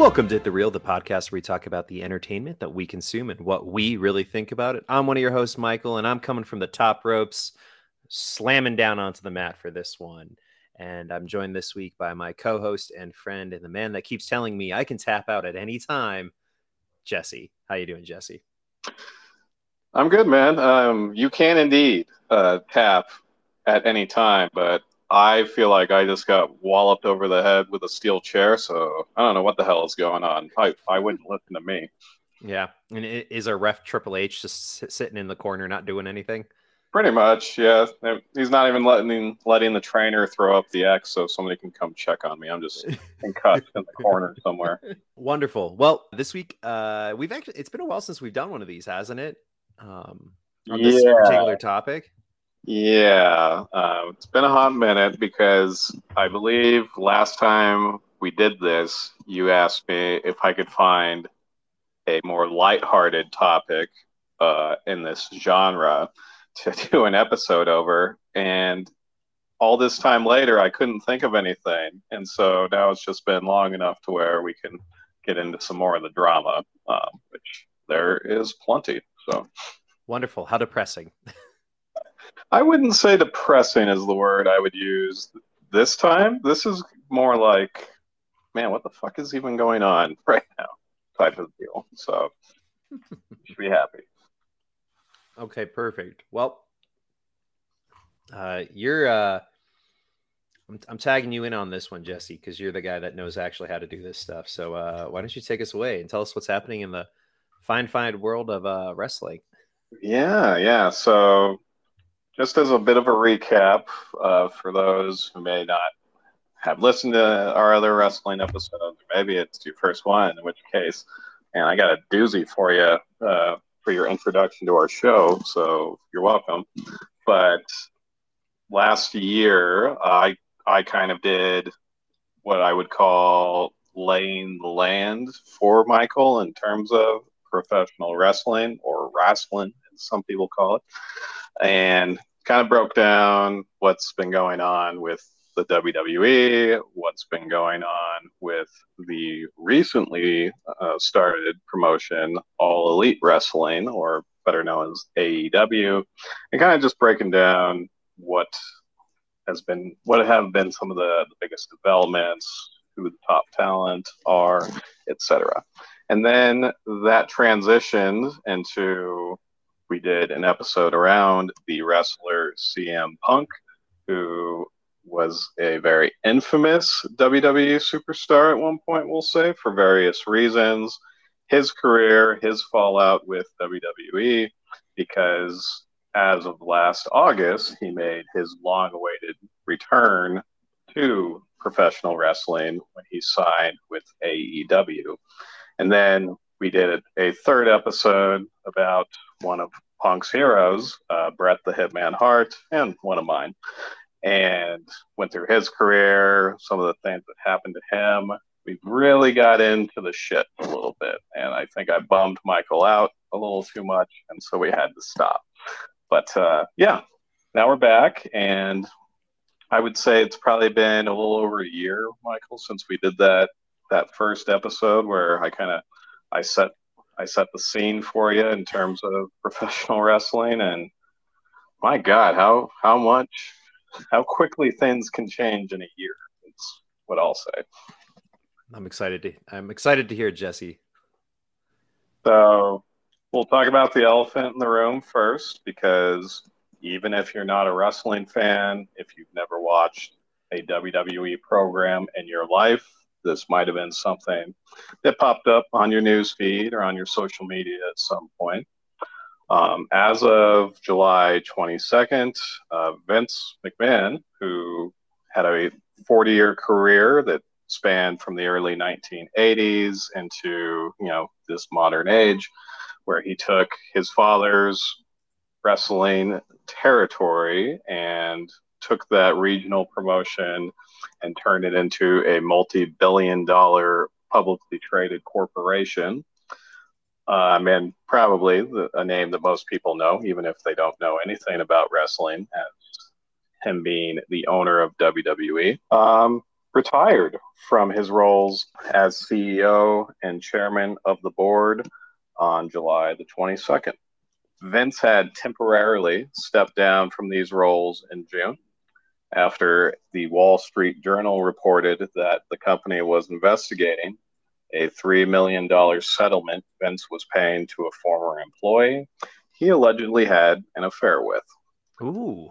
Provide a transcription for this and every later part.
Welcome to The Real, the podcast where we talk about the entertainment that we consume and what we really think about it. I'm one of your hosts, Michael, and I'm coming from the top ropes, slamming down onto the mat for this one. And I'm joined this week by my co-host and friend and the man that keeps telling me I can tap out at any time, Jesse. How you doing, Jesse? I'm good, man. Um, you can indeed uh, tap at any time, but I feel like I just got walloped over the head with a steel chair, so I don't know what the hell is going on. I, I wouldn't listen to me. Yeah, and is our ref Triple H just sitting in the corner, not doing anything? Pretty much, yeah. He's not even letting letting the trainer throw up the X so somebody can come check on me. I'm just concussed in the corner somewhere. Wonderful. Well, this week, uh, we've actually it's been a while since we've done one of these, hasn't it? Um, on this yeah. particular topic. Yeah, uh, it's been a hot minute because I believe last time we did this, you asked me if I could find a more lighthearted topic uh, in this genre to do an episode over. And all this time later, I couldn't think of anything. And so now it's just been long enough to where we can get into some more of the drama, um, which there is plenty. So wonderful. How depressing. I wouldn't say depressing is the word I would use this time. This is more like, man, what the fuck is even going on right now type of deal. So should be happy. Okay, perfect. Well, uh, you're uh, I'm, I'm tagging you in on this one, Jesse, because you're the guy that knows actually how to do this stuff. So uh, why don't you take us away and tell us what's happening in the fine, fine world of uh, wrestling? Yeah, yeah. So just as a bit of a recap uh, for those who may not have listened to our other wrestling episodes, maybe it's your first one, in which case, and I got a doozy for you. Uh, for your introduction to our show. So you're welcome. But last year, I I kind of did what I would call laying the land for Michael in terms of professional wrestling or wrestling, as some people call it, and kind of broke down what's been going on with the WWE, what's been going on with the recently uh, started promotion, All Elite Wrestling, or better known as AEW, and kind of just breaking down what has been, what have been some of the, the biggest developments, who the top talent are, etc. And then that transitioned into we did an episode around the wrestler CM Punk, who was a very infamous WWE superstar at one point, we'll say, for various reasons. His career, his fallout with WWE, because as of last August, he made his long awaited return to professional wrestling when he signed with AEW. And then we did a third episode about one of Punk's heroes, uh, Bret the Hitman Hart, and one of mine and went through his career, some of the things that happened to him. We really got into the shit a little bit, and I think I bummed Michael out a little too much, and so we had to stop. But uh, yeah, now we're back, and I would say it's probably been a little over a year, Michael, since we did that that first episode where I kind of I set I set the scene for you in terms of professional wrestling, and my God, how how much how quickly things can change in a year. It's what I'll say. I'm excited to I'm excited to hear Jesse. So we'll talk about the elephant in the room first, because even if you're not a wrestling fan, if you've never watched a WWE program in your life, this might have been something that popped up on your news feed or on your social media at some point. Um, as of July 22nd, uh, Vince McMahon, who had a 40 year career that spanned from the early 1980s into you know this modern age, where he took his father's wrestling territory and took that regional promotion and turned it into a multi-billion dollar publicly traded corporation um, and probably the, a name that most people know, even if they don't know anything about wrestling, as him being the owner of WWE. Um, retired from his roles as CEO and chairman of the board on July the 22nd. Vince had temporarily stepped down from these roles in June after the Wall Street Journal reported that the company was investigating a $3 million settlement Vince was paying to a former employee he allegedly had an affair with. Ooh.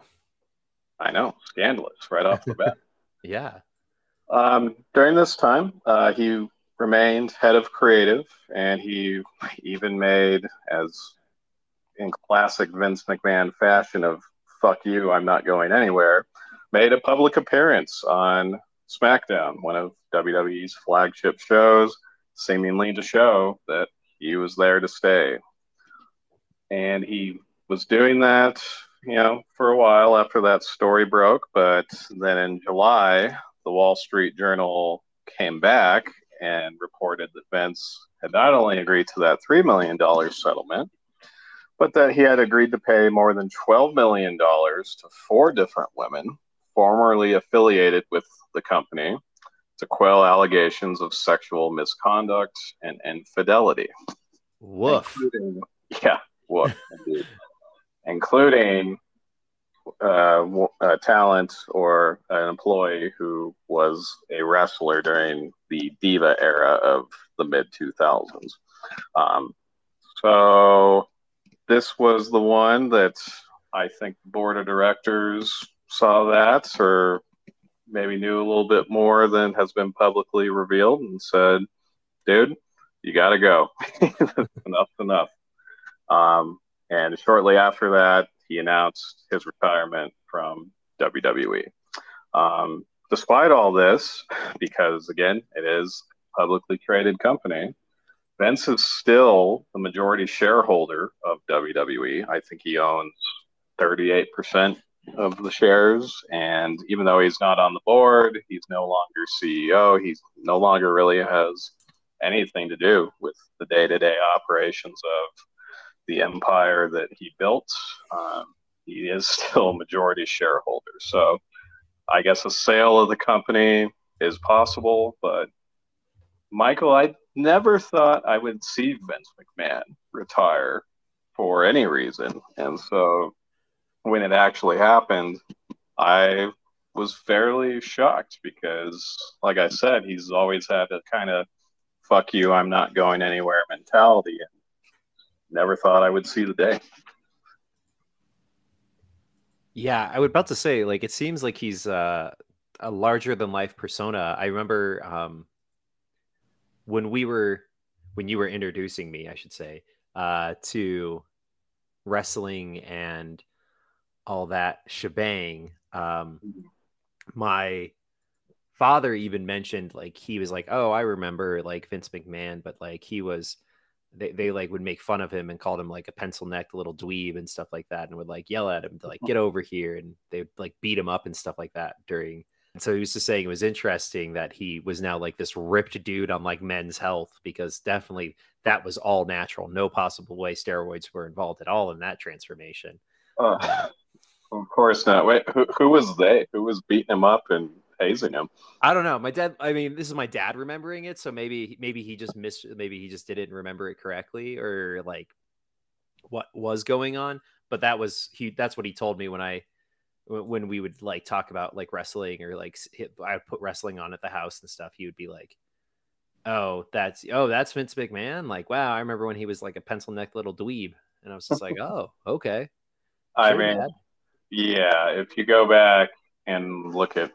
I know, scandalous right off the bat. yeah. Um, during this time, uh, he remained head of creative, and he even made, as in classic Vince McMahon fashion of "fuck you, I'm not going anywhere," made a public appearance on SmackDown, one of WWE's flagship shows, seemingly to show that he was there to stay. And he was doing that, you know, for a while after that story broke. But then in July, the Wall Street Journal came back and reported that Vince had not only agreed to that $3 million settlement, but that he had agreed to pay more than $12 million to four different women formerly affiliated with the company to quell allegations of sexual misconduct and infidelity. Woof. Including, yeah, woof, indeed. Including uh, a talent or an employee who was a wrestler during the Diva era of the mid 2000s. Um, so this was the one that I think the board of directors saw that or maybe knew a little bit more than has been publicly revealed and said, dude, you got to go. enough, enough. Um, and shortly after that, he announced his retirement from WWE. Um, despite all this, because again, it is a publicly traded company, Vince is still the majority shareholder of WWE. I think he owns 38% of the shares. And even though he's not on the board, he's no longer CEO. He no longer really has anything to do with the day to day operations of the empire that he built. Um, he is still majority shareholder. So I guess a sale of the company is possible, but Michael, I never thought I would see Vince McMahon retire for any reason. And so when it actually happened, I was fairly shocked because, like I said, he's always had a kind of fuck you, I'm not going anywhere mentality. And never thought I would see the day. Yeah, I was about to say, like, it seems like he's uh, a larger than life persona. I remember um, when we were, when you were introducing me, I should say, uh, to wrestling and all that shebang. Um, mm-hmm. my father even mentioned like he was like, "Oh, I remember like Vince McMahon," but like he was they, they like would make fun of him and called him like a pencil necked little dweeb and stuff like that and would like yell at him to like get over here and they would like beat him up and stuff like that during and so he was just saying it was interesting that he was now like this ripped dude on like men's health because definitely that was all natural no possible way steroids were involved at all in that transformation uh, of course not. Wait, who, who was they? Who was beating him up and hazing him? I don't know. My dad. I mean, this is my dad remembering it, so maybe maybe he just missed. Maybe he just didn't remember it correctly, or like what was going on. But that was he. That's what he told me when I when we would like talk about like wrestling or like I would put wrestling on at the house and stuff. He would be like, "Oh, that's oh, that's Vince McMahon." Like, wow, I remember when he was like a pencil neck little dweeb, and I was just like, "Oh, okay." I mean, Dad. Yeah, if you go back and look at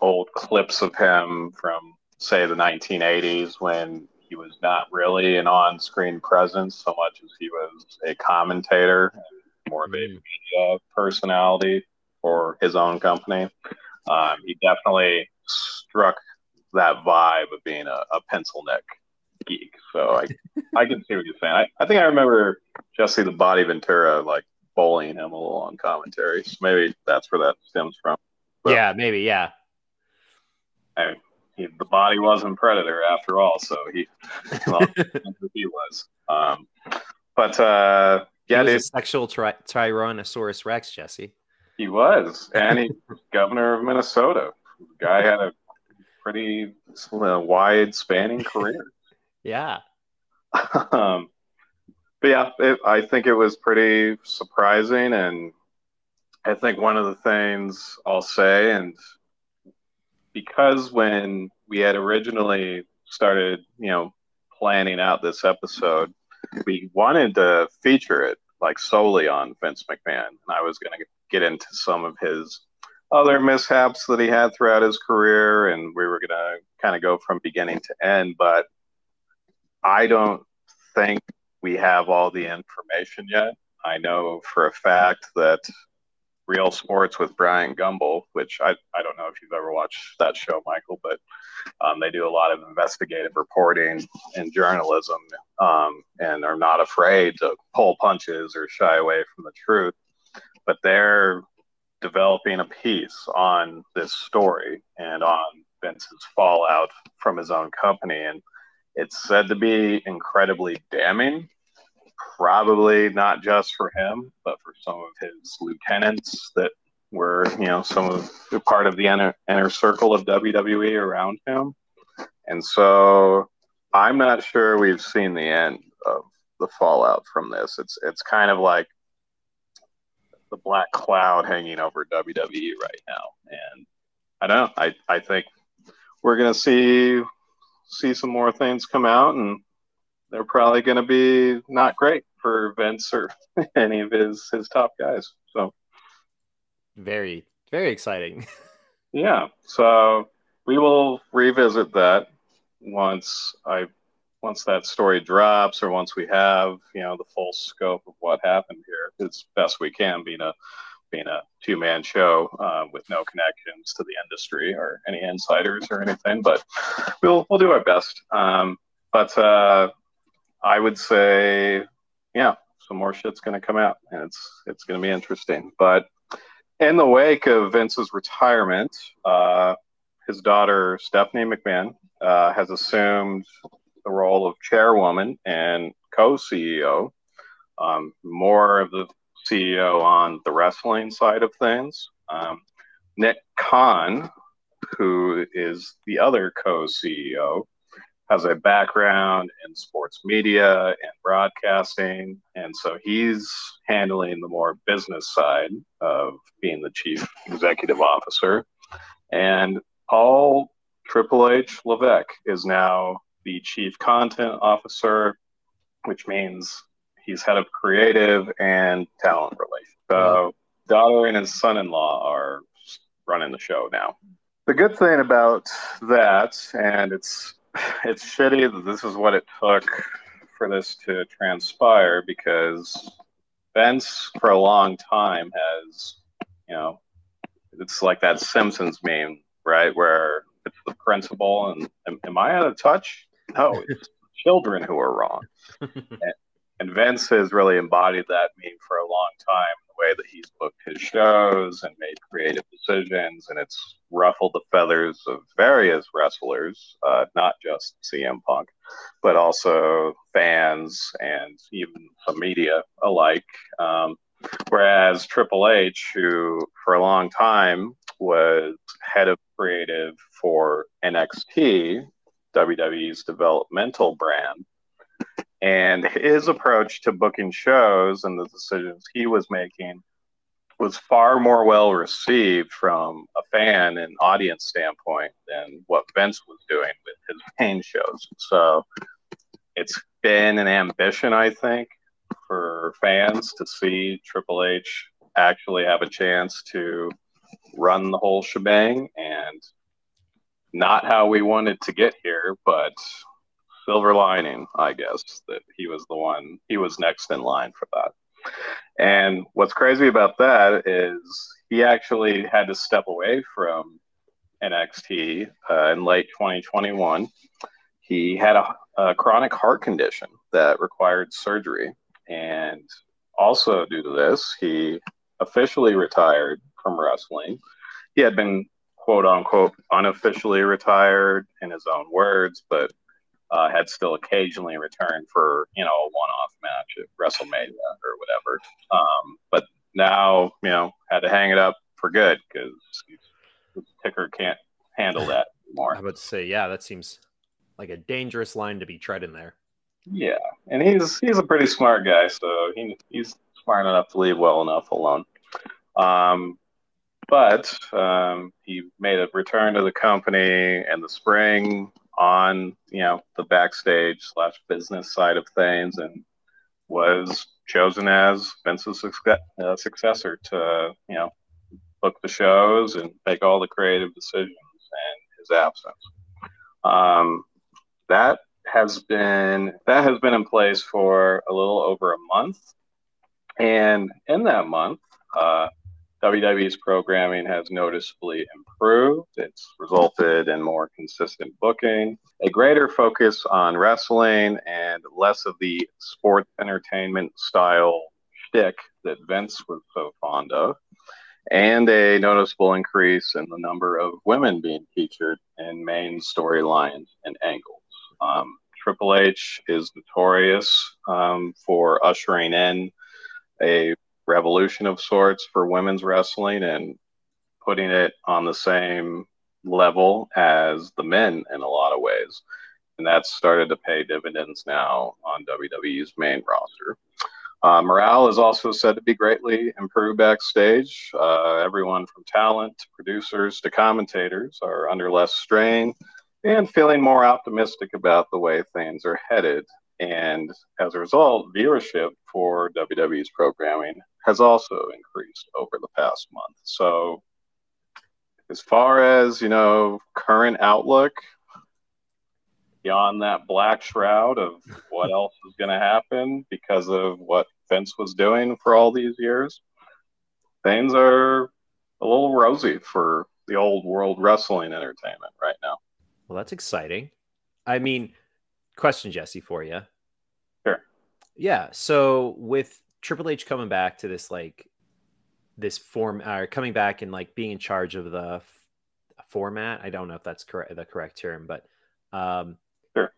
old clips of him from, say, the 1980s when he was not really an on screen presence so much as he was a commentator more of a mm. media personality for his own company, um, he definitely struck that vibe of being a, a pencil neck geek. So I, I can see what you're saying. I, I think I remember Jesse the Body Ventura like bullying him a little on commentary. So maybe that's where that stems from. But, yeah, maybe. Yeah. I he, the body wasn't Predator after all, so he, well, he was. Um, but uh, yeah, he was a sexual ty- Tyrannosaurus Rex, Jesse. He was, and he governor of Minnesota. The guy had a pretty uh, wide spanning career. yeah. um, but yeah, it, I think it was pretty surprising. And I think one of the things I'll say, and because when we had originally started, you know, planning out this episode, we wanted to feature it like solely on Vince McMahon. And I was going to get into some of his other mishaps that he had throughout his career, and we were going to kind of go from beginning to end. But I don't think we have all the information yet. I know for a fact that Real Sports with Bryant Gumbel, which I, I don't know if you've ever watched that show, Michael, but um, they do a lot of investigative reporting and journalism um, and are not afraid to pull punches or shy away from the truth. But they're developing a piece on this story and on Vince's fallout from his own company. And it's said to be incredibly damning probably not just for him, but for some of his lieutenants that were, you know, some of part of the inner, inner circle of WWE around him. And so I'm not sure we've seen the end of the fallout from this. It's it's kind of like the black cloud hanging over WWE right now. And I don't know. I, I think we're gonna see see some more things come out and they're probably going to be not great for Vince or any of his his top guys. So very very exciting. yeah. So we will revisit that once I once that story drops or once we have you know the full scope of what happened here as best we can being a being a two man show uh, with no connections to the industry or any insiders or anything but we'll we'll do our best um, but uh, I would say, yeah, some more shit's going to come out, and it's it's going to be interesting. But in the wake of Vince's retirement, uh, his daughter Stephanie McMahon uh, has assumed the role of chairwoman and co-CEO. Um, more of the CEO on the wrestling side of things. Um, Nick Khan, who is the other co-CEO, has a background in sports media and broadcasting. And so he's handling the more business side of being the chief executive officer. And Paul Triple H Levesque is now the chief content officer, which means he's head of creative and talent relations. So, daughter and his son in law are running the show now. The good thing about that, and it's it's shitty that this is what it took for this to transpire because Vince, for a long time, has, you know, it's like that Simpsons meme, right? Where it's the principal and am, am I out of touch? No, it's children who are wrong. and, and Vince has really embodied that meme for a long time the way that he's booked his shows and made creative decisions, and it's ruffled the feathers of various wrestlers, uh, not just CM Punk, but also fans and even the media alike. Um, whereas Triple H, who for a long time was head of creative for NXT, WWE's developmental brand, and his approach to booking shows and the decisions he was making was far more well received from a fan and audience standpoint than what Vince was doing with his main shows. So it's been an ambition, I think, for fans to see Triple H actually have a chance to run the whole shebang and not how we wanted to get here, but silver lining, I guess, that he was the one, he was next in line for that. And what's crazy about that is he actually had to step away from NXT uh, in late 2021. He had a, a chronic heart condition that required surgery. And also, due to this, he officially retired from wrestling. He had been quote unquote unofficially retired in his own words, but uh, had still occasionally returned for you know a one-off match at WrestleMania or whatever. Um, but now you know had to hang it up for good because ticker can't handle that anymore. I would say, yeah, that seems like a dangerous line to be treading there. Yeah, and he's he's a pretty smart guy, so he he's smart enough to leave well enough alone. Um, but um, he made a return to the company in the spring on you know the backstage slash business side of things, and was chosen as Vince's uh, successor to you know book the shows and make all the creative decisions in his absence. Um, that has been that has been in place for a little over a month, and in that month, uh, WWE's programming has noticeably improved. It's resulted in more consistent booking, a greater focus on wrestling, and less of the sports entertainment style shtick that Vince was so fond of, and a noticeable increase in the number of women being featured in main storylines and angles. Um, Triple H is notorious um, for ushering in a revolution of sorts for women's wrestling and putting it on the same level as the men in a lot of ways. And that's started to pay dividends now on WWE's main roster. Uh, morale is also said to be greatly improved backstage. Uh, everyone from talent to producers to commentators are under less strain and feeling more optimistic about the way things are headed. And as a result, viewership for WWE's programming has also increased over the past month. So, as far as you know, current outlook, beyond that black shroud of what else is going to happen because of what Vince was doing for all these years, things are a little rosy for the old world wrestling entertainment right now. Well, that's exciting. I mean, question, Jesse, for you. Sure. Yeah. So with Triple H coming back to this like this form or uh, coming back and like being in charge of the f- format. I don't know if that's correct the correct term, but um sure.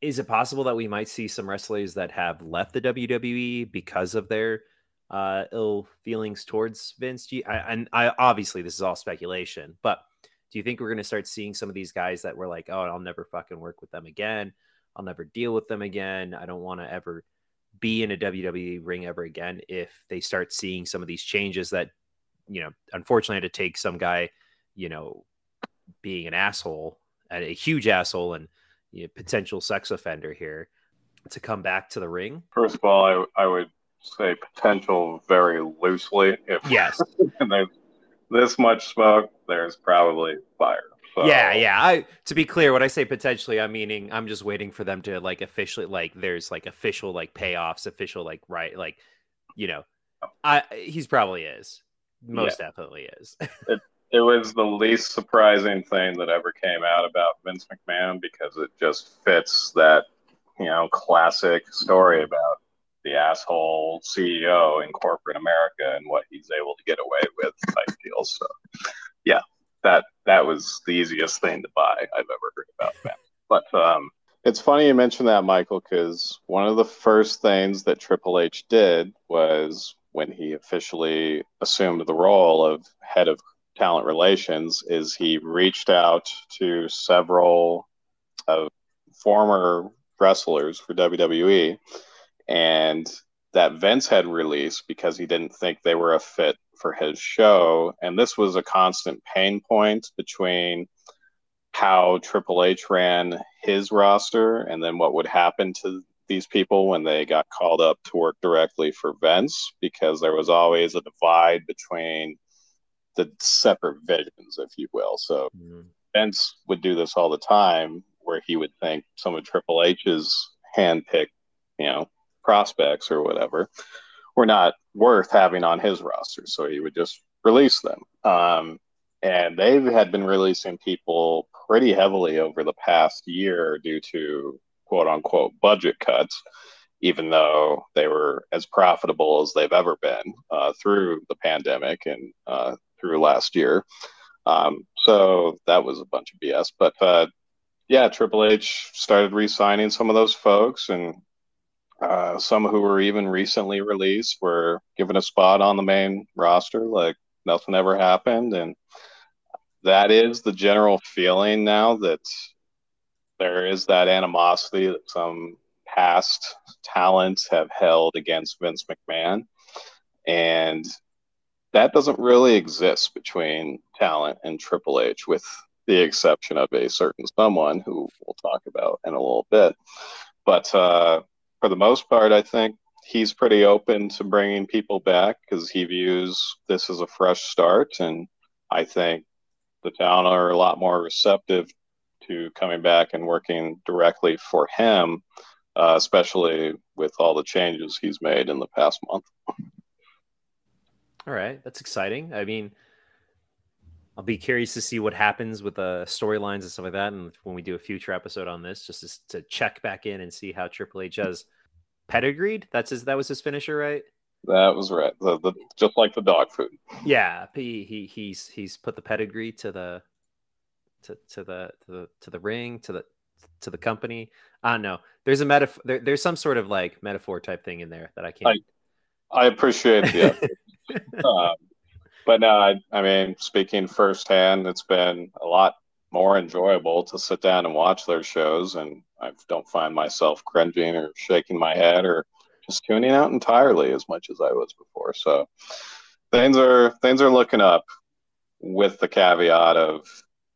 is it possible that we might see some wrestlers that have left the WWE because of their uh, ill feelings towards Vince? G- I, and I obviously this is all speculation, but do you think we're going to start seeing some of these guys that were like, "Oh, I'll never fucking work with them again. I'll never deal with them again. I don't want to ever be in a WWE ring ever again if they start seeing some of these changes that, you know, unfortunately had to take some guy, you know, being an asshole, a huge asshole and you know, potential sex offender here to come back to the ring? First of all, I, I would say potential very loosely. If yes, there's this much smoke, there's probably fire. So. Yeah, yeah. I to be clear, when I say potentially, I'm meaning I'm just waiting for them to like officially like there's like official like payoffs, official like right like you know, I he's probably is. Most yeah. definitely is. it, it was the least surprising thing that ever came out about Vince McMahon because it just fits that, you know, classic story mm-hmm. about the asshole CEO in corporate America and what he's able to get away with type deals. So, yeah, that that was the easiest thing to buy I've ever heard about. But um, it's funny you mentioned that, Michael, because one of the first things that Triple H did was when he officially assumed the role of head of talent relations, is he reached out to several of former wrestlers for WWE and that Vince had released because he didn't think they were a fit for his show. And this was a constant pain point between how Triple H ran his roster and then what would happen to these people when they got called up to work directly for Vince because there was always a divide between the separate visions, if you will. So mm-hmm. Vince would do this all the time where he would think some of Triple H's handpicked, you know, prospects or whatever were not worth having on his roster. So he would just release them. Um, and they had been releasing people pretty heavily over the past year due to quote unquote budget cuts, even though they were as profitable as they've ever been uh, through the pandemic and uh, through last year. Um, so that was a bunch of BS. But uh, yeah, Triple H started re signing some of those folks and uh, some who were even recently released were given a spot on the main roster, like nothing ever happened. And that is the general feeling now that there is that animosity that some past talents have held against Vince McMahon. And that doesn't really exist between talent and Triple H, with the exception of a certain someone who we'll talk about in a little bit. But uh, for the most part, I think he's pretty open to bringing people back because he views this as a fresh start. And I think the town are a lot more receptive to coming back and working directly for him, uh, especially with all the changes he's made in the past month. All right, that's exciting. I mean, I'll be curious to see what happens with the storylines and stuff like that, and when we do a future episode on this, just to, to check back in and see how Triple H has pedigreed. That's his. That was his finisher, right? That was right. The, the, just like the dog food. Yeah, he, he he's he's put the pedigree to the to, to the to the to the ring to the to the company. I don't know. There's a metaphor. There, there's some sort of like metaphor type thing in there that I can't. I, I appreciate the um, but no, I, I mean, speaking firsthand, it's been a lot more enjoyable to sit down and watch their shows, and I don't find myself cringing or shaking my head or just tuning out entirely as much as I was before. So things are things are looking up, with the caveat of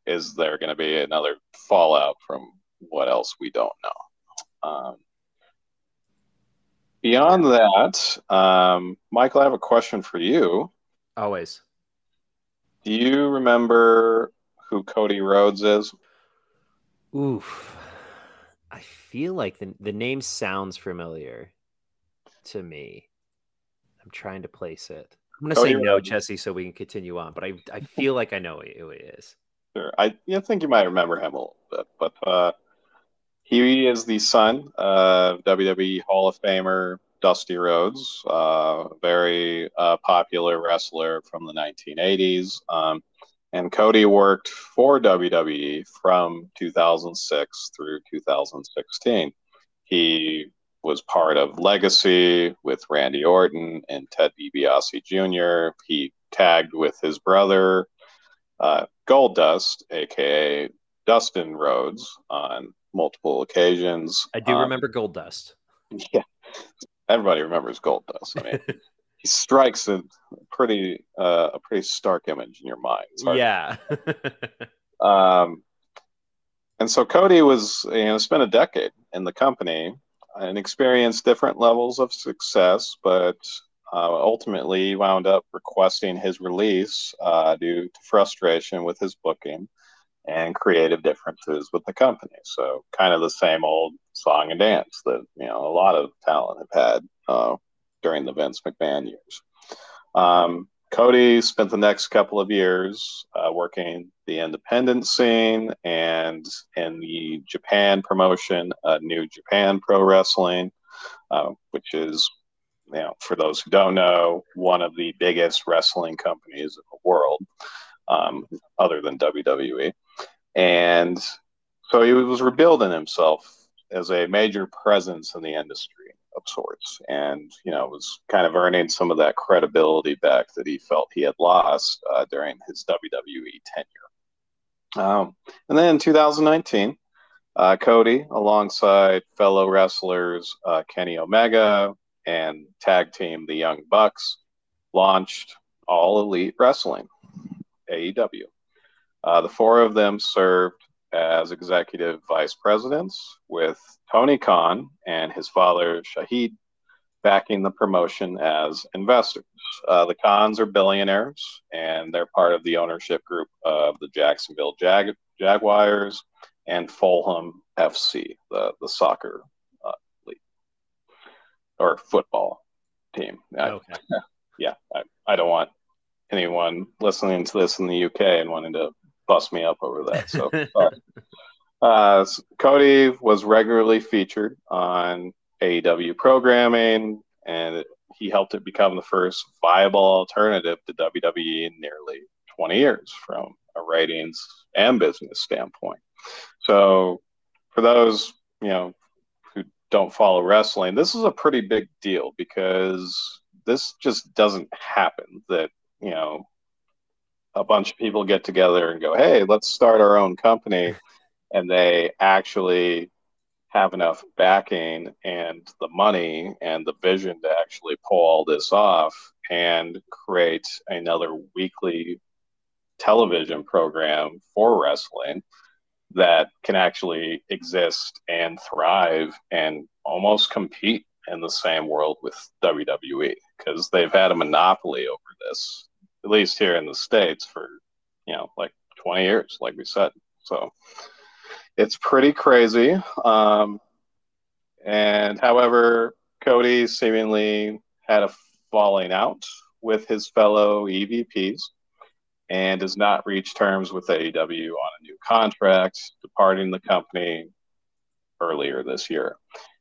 is there going to be another fallout from what else we don't know. Um, beyond that, um, Michael, I have a question for you. Always. Do you remember who Cody Rhodes is? Oof. I feel like the, the name sounds familiar to me. I'm trying to place it. I'm going to say no, Jesse, so we can continue on, but I, I feel like I know who he is. Sure. I, I think you might remember him a little bit, but uh, he is the son of WWE Hall of Famer Dusty Rhodes, uh, very uh, popular wrestler from the 1980s. Um, and Cody worked for WWE from 2006 through 2016. He was part of Legacy with Randy Orton and Ted DiBiase Jr. He tagged with his brother, uh, Goldust, aka Dustin Rhodes, on multiple occasions. I do um, remember Goldust. Yeah, everybody remembers Goldust. I mean, he strikes a pretty uh, a pretty stark image in your mind. Yeah. um, and so Cody was, you know, spent a decade in the company and experienced different levels of success, but uh, ultimately wound up requesting his release uh, due to frustration with his booking and creative differences with the company. So, kind of the same old song and dance that you know a lot of talent have had uh, during the Vince McMahon years. Um, Cody spent the next couple of years uh, working the independent scene and in the Japan promotion, uh, New Japan Pro Wrestling, uh, which is, you know, for those who don't know, one of the biggest wrestling companies in the world, um, other than WWE. And so he was rebuilding himself as a major presence in the industry of sorts and you know was kind of earning some of that credibility back that he felt he had lost uh, during his WWE tenure. Um, and then in 2019, uh, Cody, alongside fellow wrestlers uh, Kenny Omega and tag team the Young Bucks, launched All Elite Wrestling, AEW. Uh, the four of them served as executive vice presidents, with Tony Khan and his father Shahid backing the promotion as investors. Uh, the Khans are billionaires, and they're part of the ownership group of the Jacksonville Jag- Jaguars and Fulham FC, the, the soccer uh, league or football team. Okay. I, yeah, I, I don't want anyone listening to this in the UK and wanting to bust me up over that. So, uh, Cody was regularly featured on AEW programming, and he helped it become the first viable alternative to WWE in nearly 20 years from a ratings and business standpoint. So, for those you know who don't follow wrestling, this is a pretty big deal because this just doesn't happen. That you know a bunch of people get together and go, "Hey, let's start our own company," and they actually have enough backing and the money and the vision to actually pull all this off and create another weekly television program for wrestling that can actually exist and thrive and almost compete in the same world with WWE because they've had a monopoly over this, at least here in the States, for, you know, like 20 years, like we said. So it's pretty crazy. Um, and however, Cody seemingly had a falling out with his fellow EVPs and does not reach terms with AEW on a new contract, departing the company earlier this year.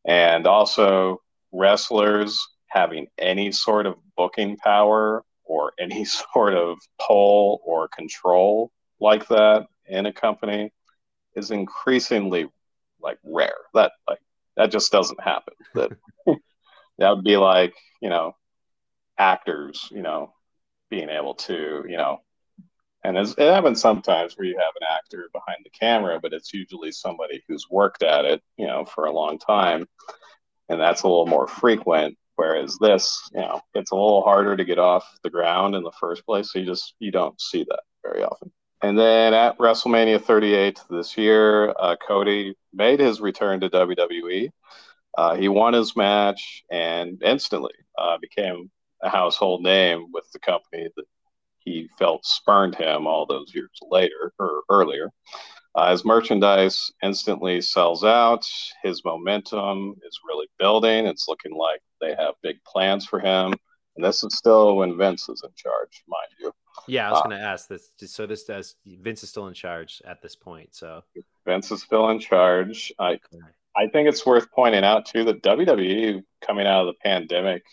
And also, wrestlers having any sort of booking power or any sort of pull or control like that in a company is increasingly like rare. That like that just doesn't happen. That that would be like you know actors, you know, being able to you know, and it happens sometimes where you have an actor behind the camera, but it's usually somebody who's worked at it, you know, for a long time, and that's a little more frequent. Whereas this, you know, it's a little harder to get off the ground in the first place. So you just you don't see that very often. And then at WrestleMania 38 this year, uh, Cody made his return to WWE. Uh, he won his match and instantly uh, became a household name with the company that he felt spurned him all those years later or earlier. Uh, his merchandise instantly sells out. His momentum is really building. It's looking like they have big plans for him. And this is still when Vince is in charge, mind you. Yeah, I was uh, going to ask this. So this does Vince is still in charge at this point. So Vince is still in charge. I I think it's worth pointing out too that WWE coming out of the pandemic,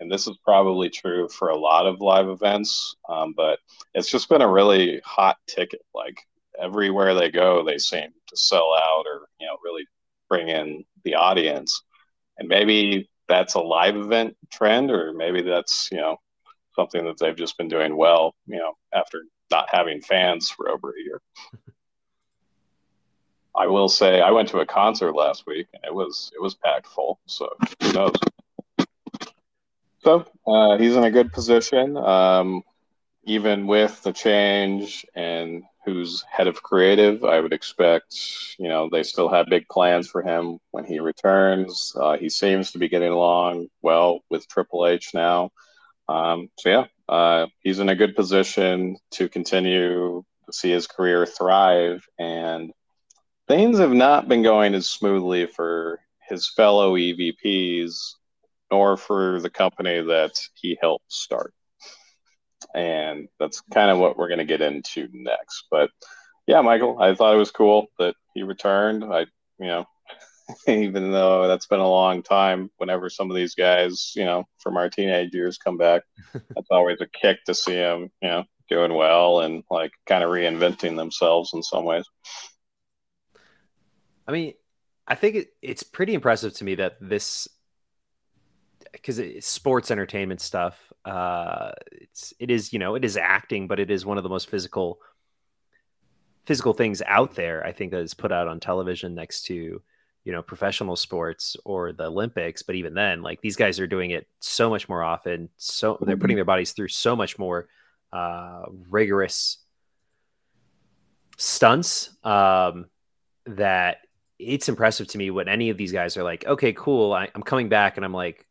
and this is probably true for a lot of live events, um, but it's just been a really hot ticket. Like everywhere they go, they seem to sell out or you know really bring in the audience, and maybe that's a live event trend, or maybe that's you know something that they've just been doing well, you know, after not having fans for over a year. I will say I went to a concert last week and it was it was packed full. So who knows? So uh, he's in a good position, um, even with the change and who's head of creative. I would expect you know they still have big plans for him when he returns. Uh, he seems to be getting along well with Triple H now. Um, so yeah, uh, he's in a good position to continue to see his career thrive, and things have not been going as smoothly for his fellow EVPs, nor for the company that he helped start. And that's kind of what we're going to get into next. But yeah, Michael, I thought it was cool that he returned. I, you know, even though that's been a long time. Whenever some of these guys, you know, from our teenage years come back, that's always a kick to see them, you know, doing well and like kind of reinventing themselves in some ways. I mean, I think it, it's pretty impressive to me that this, because it's sports entertainment stuff. Uh, it's it is you know it is acting, but it is one of the most physical physical things out there. I think that is put out on television next to you know professional sports or the olympics but even then like these guys are doing it so much more often so they're putting mm-hmm. their bodies through so much more uh, rigorous stunts um, that it's impressive to me when any of these guys are like okay cool I, am coming back and i'm like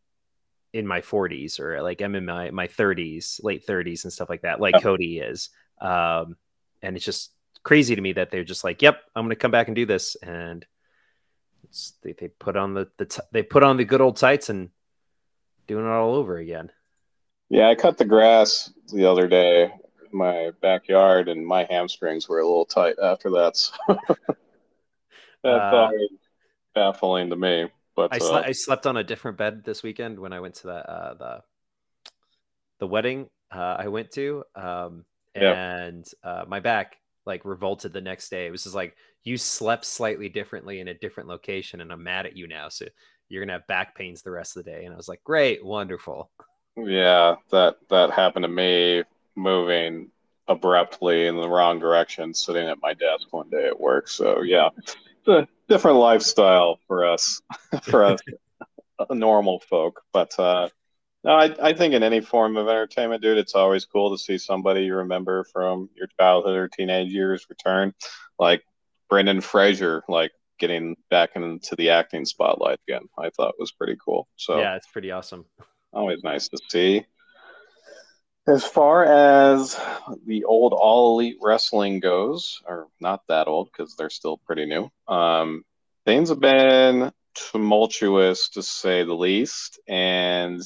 in my 40s or like i'm in my, my 30s late 30s and stuff like that like cody is um, and it's just crazy to me that they're just like yep i'm gonna come back and do this and they, they put on the, the t- they put on the good old tights and doing it all over again. Yeah, I cut the grass the other day in my backyard, and my hamstrings were a little tight after that. So that's uh, baffling to me. But I, sle- uh, I, slept on a different bed this weekend when I went to the uh, the the wedding uh, I went to, um, and yeah. Uh, my back like revolted the next day. It was just like you slept slightly differently in a different location, and I'm mad at you now. So you're gonna have back pains the rest of the day. And I was like, great, wonderful. Yeah, that that happened to me moving abruptly in the wrong direction sitting at my desk one day at work. So yeah, it's a different lifestyle for us, for us normal folk. But uh, no, I, I think in any form of entertainment, dude, it's always cool to see somebody you remember from your childhood or teenage years return, like Brendan Fraser, like getting back into the acting spotlight again. I thought was pretty cool. So yeah, it's pretty awesome. Always nice to see. As far as the old All Elite Wrestling goes, or not that old because they're still pretty new, um, things have been tumultuous to say the least. And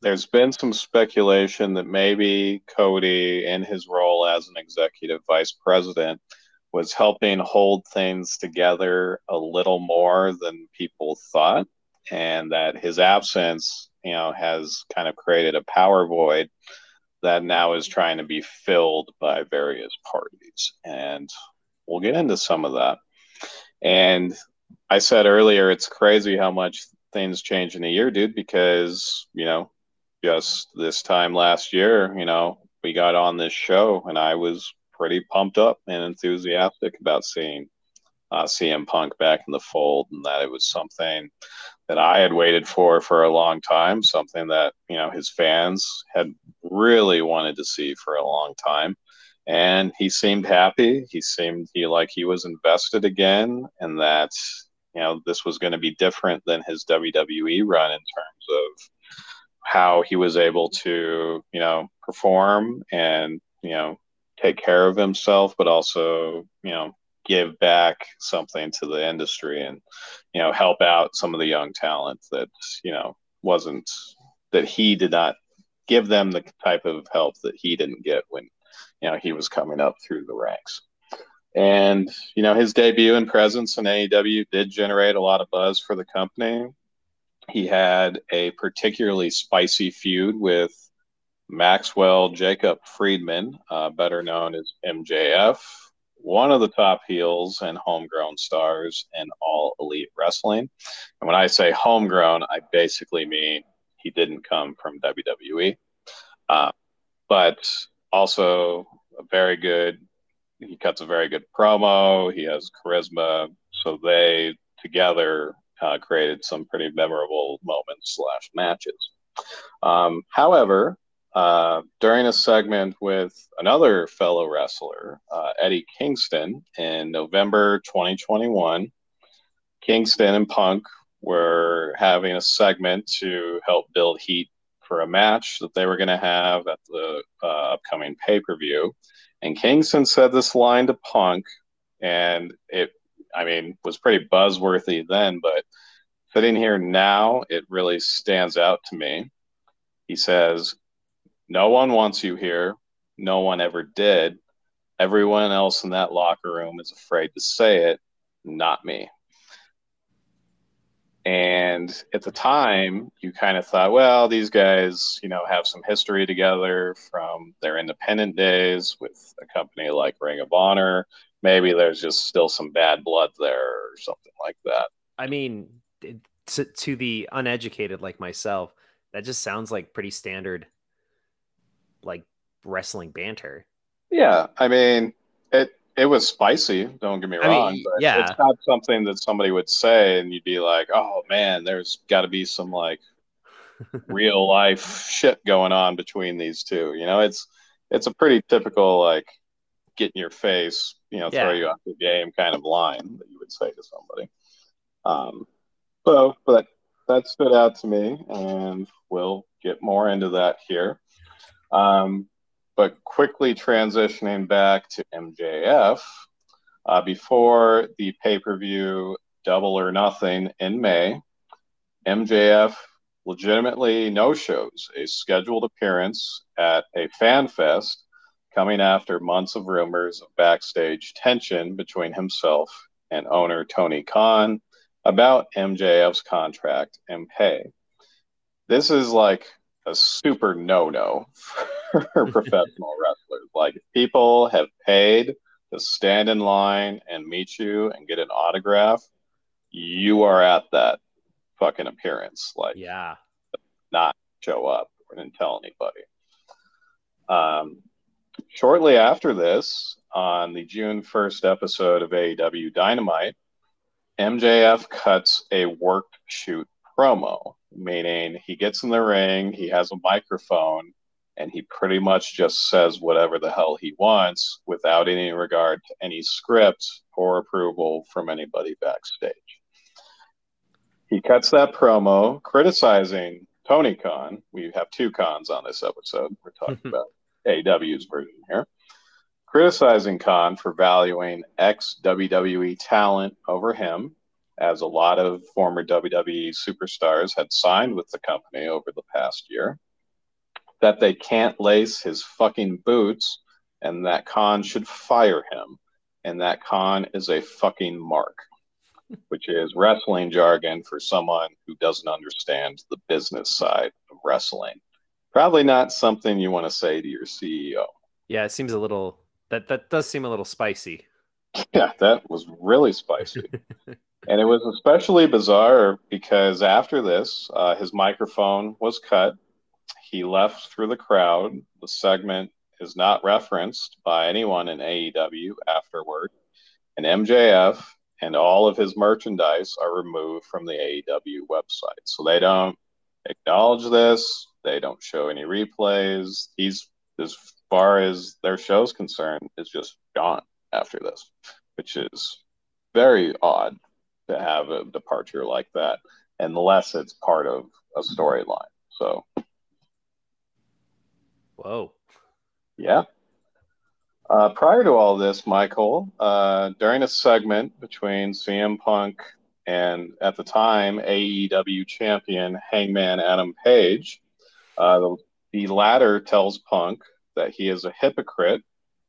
there's been some speculation that maybe Cody, in his role as an executive vice president, was helping hold things together a little more than people thought, and that his absence, you know, has kind of created a power void that now is trying to be filled by various parties. And we'll get into some of that. And I said earlier, it's crazy how much things change in a year, dude, because, you know, just this time last year, you know, we got on this show and I was pretty pumped up and enthusiastic about seeing uh, CM Punk back in the fold and that it was something that I had waited for for a long time, something that you know his fans had really wanted to see for a long time. And he seemed happy. He seemed he like he was invested again, and that you know this was going to be different than his WWE run in terms of how he was able to you know perform and you know take care of himself, but also you know give back something to the industry and you know help out some of the young talent that you know wasn't that he did not give them the type of help that he didn't get when you know he was coming up through the ranks. And you know his debut and presence in AEW did generate a lot of buzz for the company. He had a particularly spicy feud with Maxwell Jacob Friedman, uh, better known as MJF, one of the top heels and homegrown stars in all elite wrestling. And when I say homegrown, I basically mean he didn't come from WWE, uh, but also a very good. He cuts a very good promo. He has charisma. So they together uh, created some pretty memorable moments slash matches. Um, however, uh, during a segment with another fellow wrestler, uh, Eddie Kingston, in November 2021. Kingston and Punk were having a segment to help build heat for a match that they were going to have at the uh, upcoming pay per view. And Kingston said this line to Punk, and it, I mean, was pretty buzzworthy then, but sitting here now, it really stands out to me. He says, no one wants you here. No one ever did. Everyone else in that locker room is afraid to say it, not me. And at the time, you kind of thought, well, these guys, you know, have some history together from their independent days with a company like Ring of Honor. Maybe there's just still some bad blood there or something like that. I mean, to, to the uneducated like myself, that just sounds like pretty standard like wrestling banter. Yeah, I mean, it it was spicy. Don't get me I wrong, mean, yeah. it's not something that somebody would say, and you'd be like, "Oh man, there's got to be some like real life shit going on between these two. You know, it's it's a pretty typical like get in your face, you know, yeah. throw you off the game kind of line that you would say to somebody. Um, so, but that stood out to me, and we'll get more into that here. Um, but quickly transitioning back to MJF, uh, before the pay per view Double or Nothing in May, MJF legitimately no shows a scheduled appearance at a fan fest coming after months of rumors of backstage tension between himself and owner Tony Khan about MJF's contract and pay. This is like a super no no for professional wrestlers. Like people have paid to stand in line and meet you and get an autograph, you are at that fucking appearance. Like, yeah, not show up or didn't tell anybody. Um, shortly after this, on the June 1st episode of AEW Dynamite, MJF cuts a work shoot promo, meaning he gets in the ring, he has a microphone, and he pretty much just says whatever the hell he wants without any regard to any script or approval from anybody backstage. He cuts that promo criticizing Tony Khan. We have two Khans on this episode. We're talking about AW's version here. Criticizing Khan for valuing ex WWE talent over him, as a lot of former WWE superstars had signed with the company over the past year that they can't lace his fucking boots and that Khan should fire him. And that Khan is a fucking mark, which is wrestling jargon for someone who doesn't understand the business side of wrestling. Probably not something you want to say to your CEO. Yeah, it seems a little that that does seem a little spicy. Yeah, that was really spicy. and it was especially bizarre because after this, uh, his microphone was cut he left through the crowd. The segment is not referenced by anyone in AEW afterward. And MJF and all of his merchandise are removed from the AEW website. So they don't acknowledge this. They don't show any replays. He's, as far as their show's concerned, is just gone after this, which is very odd to have a departure like that, unless it's part of a storyline. So Whoa. Yeah. Uh, prior to all this, Michael, uh, during a segment between CM Punk and at the time AEW champion Hangman Adam Page, uh, the, the latter tells Punk that he is a hypocrite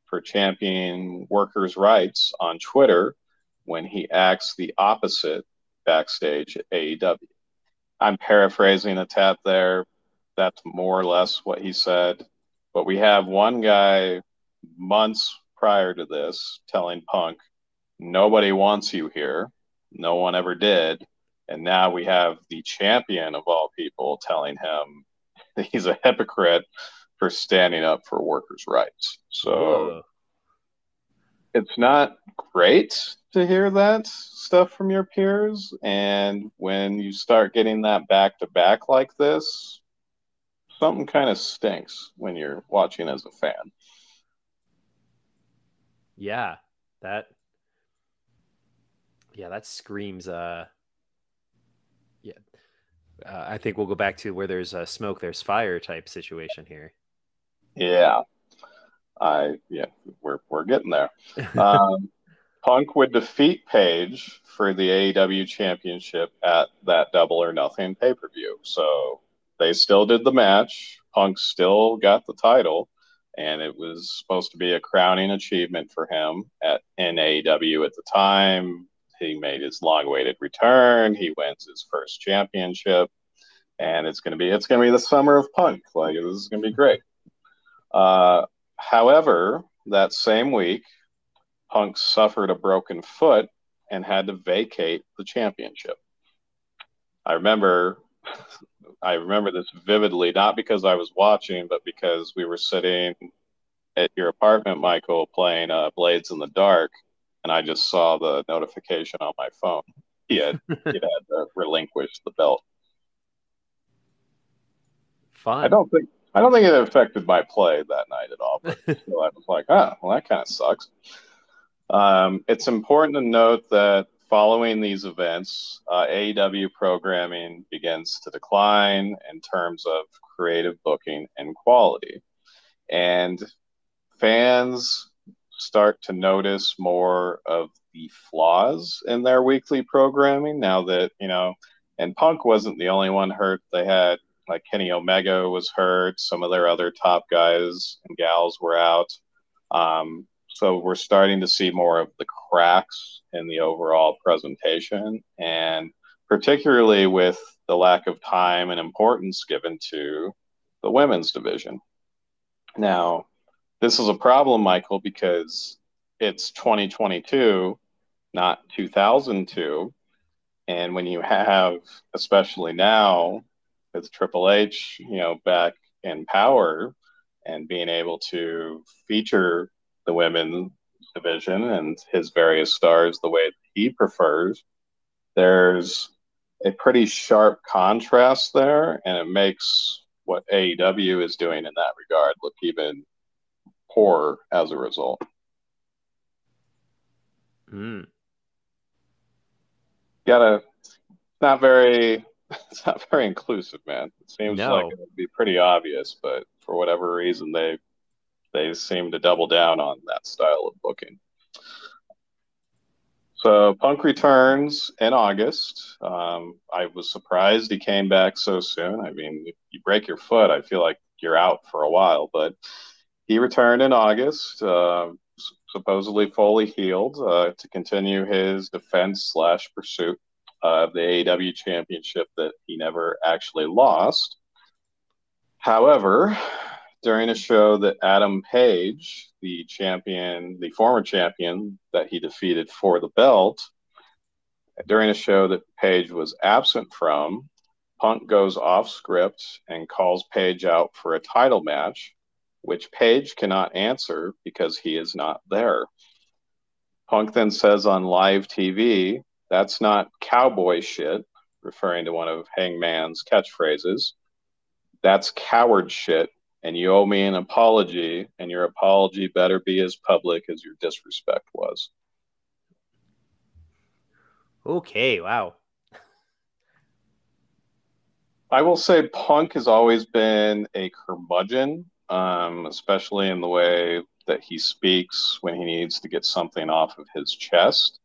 for championing workers' rights on Twitter when he acts the opposite backstage at AEW. I'm paraphrasing a tad there. That's more or less what he said. But we have one guy months prior to this telling Punk, nobody wants you here. No one ever did. And now we have the champion of all people telling him he's a hypocrite for standing up for workers' rights. So Whoa. it's not great to hear that stuff from your peers. And when you start getting that back to back like this, something kind of stinks when you're watching as a fan. Yeah, that yeah, that screams uh yeah. Uh, I think we'll go back to where there's a smoke, there's fire type situation here. Yeah. I yeah, we're we're getting there. Um, Punk would defeat Page for the AEW championship at that double or nothing pay per view. So they still did the match. Punk still got the title, and it was supposed to be a crowning achievement for him at NAW at the time. He made his long-awaited return. He wins his first championship, and it's gonna be it's gonna be the summer of Punk. Like this is gonna be great. Uh, however, that same week, Punk suffered a broken foot and had to vacate the championship. I remember I remember this vividly, not because I was watching, but because we were sitting at your apartment, Michael, playing uh, Blades in the Dark, and I just saw the notification on my phone. He had he had to relinquish the belt. Fine. I don't think I don't think it affected my play that night at all. But still, I was like, oh, well, that kind of sucks. Um, it's important to note that following these events, uh, AEW programming begins to decline in terms of creative booking and quality. And fans start to notice more of the flaws in their weekly programming now that, you know, and Punk wasn't the only one hurt. They had, like, Kenny Omega was hurt. Some of their other top guys and gals were out. Um, so we're starting to see more of the cracks in the overall presentation, and particularly with the lack of time and importance given to the women's division. Now, this is a problem, Michael, because it's 2022, not 2002. And when you have, especially now, with Triple H, you know, back in power, and being able to feature the women division and his various stars the way he prefers, there's a pretty sharp contrast there, and it makes what AEW is doing in that regard look even poorer as a result. Mm. Gotta not very it's not very inclusive, man. It seems No. like it would be pretty obvious, but for whatever reason they they seem to double down on that style of booking. So Punk returns in August. Um, I was surprised he came back so soon. I mean, if you break your foot, I feel like you're out for a while. But he returned in August, uh, supposedly fully healed, uh, to continue his defense slash pursuit of the AEW championship that he never actually lost. However, during a show that Adam Page, the champion, the former champion that he defeated for the belt, during a show that Page was absent from, Punk goes off script and calls Page out for a title match, which Page cannot answer because he is not there. Punk then says on live TV, that's not cowboy shit, referring to one of Hangman's catchphrases. That's coward shit, and you owe me an apology, and your apology better be as public as your disrespect was. Okay, wow. I will say Punk has always been a curmudgeon, um, especially in the way that he speaks when he needs to get something off of his chest.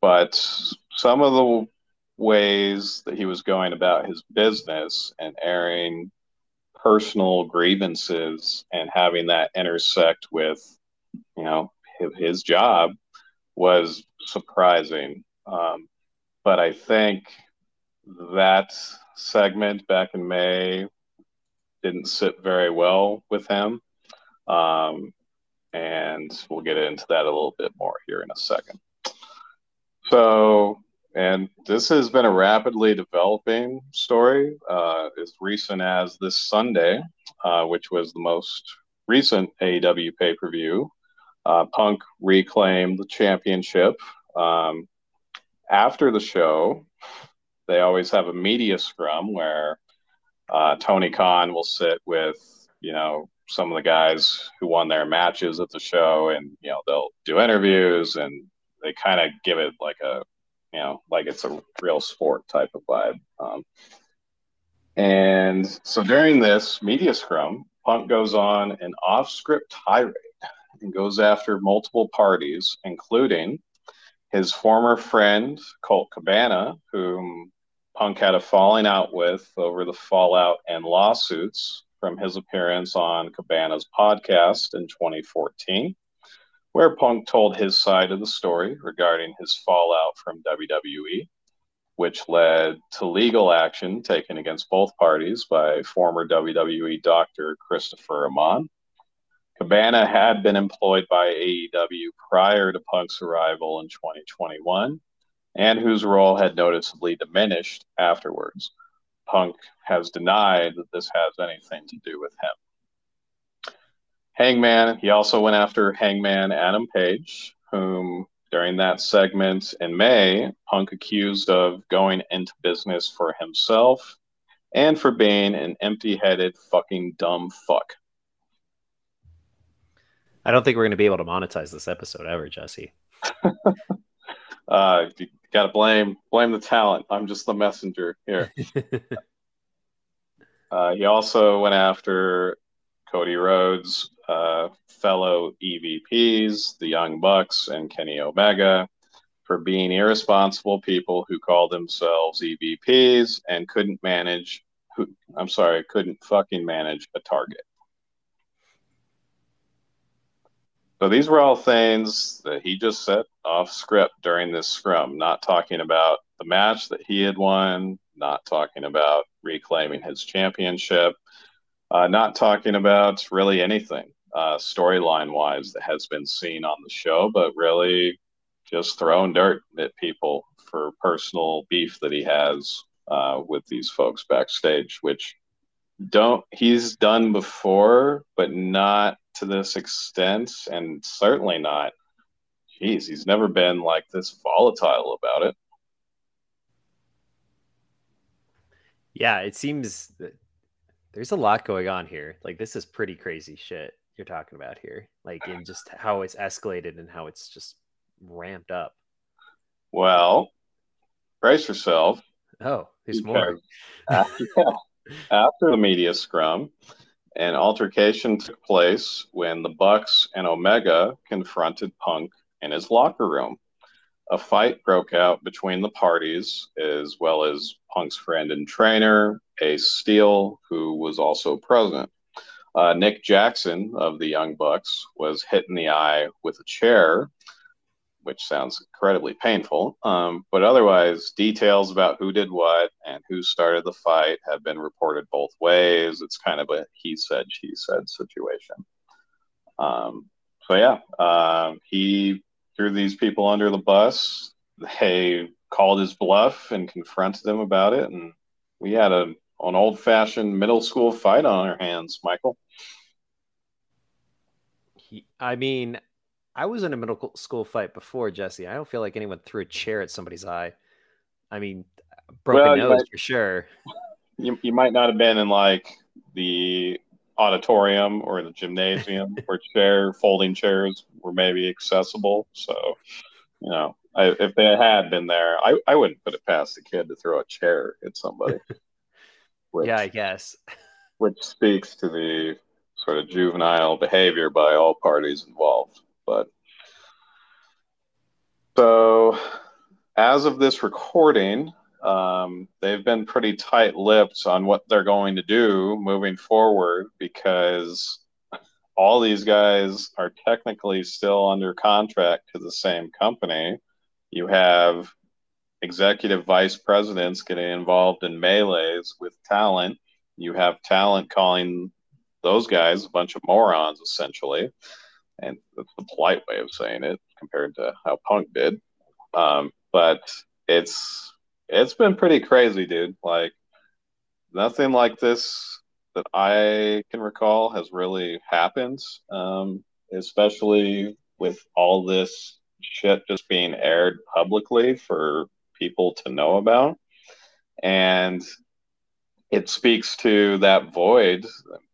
But some of the ways that he was going about his business and airing personal grievances and having that intersect with, you know, his, his job was surprising. Um, but I think that segment back in May didn't sit very well with him. Um, and we'll get into that a little bit more here in a second. So, and this has been a rapidly developing story. Uh, as recent as this Sunday, uh, which was the most recent AEW pay per view, uh, Punk reclaimed the championship. Um, after the show, they always have a media scrum where uh, Tony Khan will sit with, you know, some of the guys who won their matches at the show and, you know, they'll do interviews and they kind of give it like a, you know, like it's a real sport type of vibe. Um, and so during this media scrum, Punk goes on an off script tirade and goes after multiple parties, including his former friend, Colt Cabana, whom Punk had a falling out with over the fallout and lawsuits from his appearance on Cabana's podcast in 2014, where Punk told his side of the story regarding his fallout from WWE, which led to legal action taken against both parties by former WWE doctor Christopher Amann. Cabana had been employed by AEW prior to Punk's arrival in 2021 and whose role had noticeably diminished afterwards. Punk has denied that this has anything to do with him. Hangman, he also went after Hangman Adam Page, whom during that segment in May, Punk accused of going into business for himself and for being an empty headed fucking dumb fuck. I don't think we're going to be able to monetize this episode ever, Jesse. Uh, you gotta blame blame the talent. I'm just the messenger here. Uh, he also went after Cody Rhodes, uh, fellow EVPs, the Young Bucks, and Kenny Omega for being irresponsible people who called themselves EVPs and couldn't manage. Who, I'm sorry, couldn't fucking manage a target. So these were all things that he just set off script during this scrum, not talking about the match that he had won, not talking about reclaiming his championship, uh, not talking about really anything uh, storyline wise that has been seen on the show, but really just throwing dirt at people for personal beef that he has uh, with these folks backstage, which don't he's done before, but not to this extent, and certainly not. Geez, he's never been like this volatile about it. Yeah, it seems there's a lot going on here. Like this is pretty crazy shit you're talking about here. Like in just how it's escalated and how it's just ramped up. Well, brace yourself. Oh, there's more. After, after the media scrum, an altercation took place when the Bucks and Omega confronted Punk in his locker room. A fight broke out between the parties, as well as Punk's friend and trainer, Ace Steele, who was also present. Uh, Nick Jackson of the Young Bucks was hit in the eye with a chair, which sounds incredibly painful. Um, but otherwise, details about who did what and who started the fight have been reported both ways. It's kind of a he said, she said situation. Um, so, yeah, um, he threw these people under the bus. They called his bluff and confronted him about it. And we had a, an old fashioned middle school fight on our hands, Michael. He, I mean, I was in a middle school fight before, Jesse. I don't feel like anyone threw a chair at somebody's eye. I mean, broken well, nose might, for sure. You, you might not have been in like the auditorium or the gymnasium where chair folding chairs were maybe accessible. So, you know, I, if they had been there, I, I wouldn't put it past the kid to throw a chair at somebody. Which, yeah, I guess. Which speaks to the sort of juvenile behavior by all parties involved. But so, as of this recording, um, they've been pretty tight lipped on what they're going to do moving forward because all these guys are technically still under contract to the same company. You have executive vice presidents getting involved in melees with talent. You have talent calling those guys a bunch of morons, essentially. And that's the polite way of saying it compared to how Punk did. Um, but it's it's been pretty crazy, dude. Like nothing like this that I can recall has really happened. Um, especially with all this shit just being aired publicly for people to know about. And it speaks to that void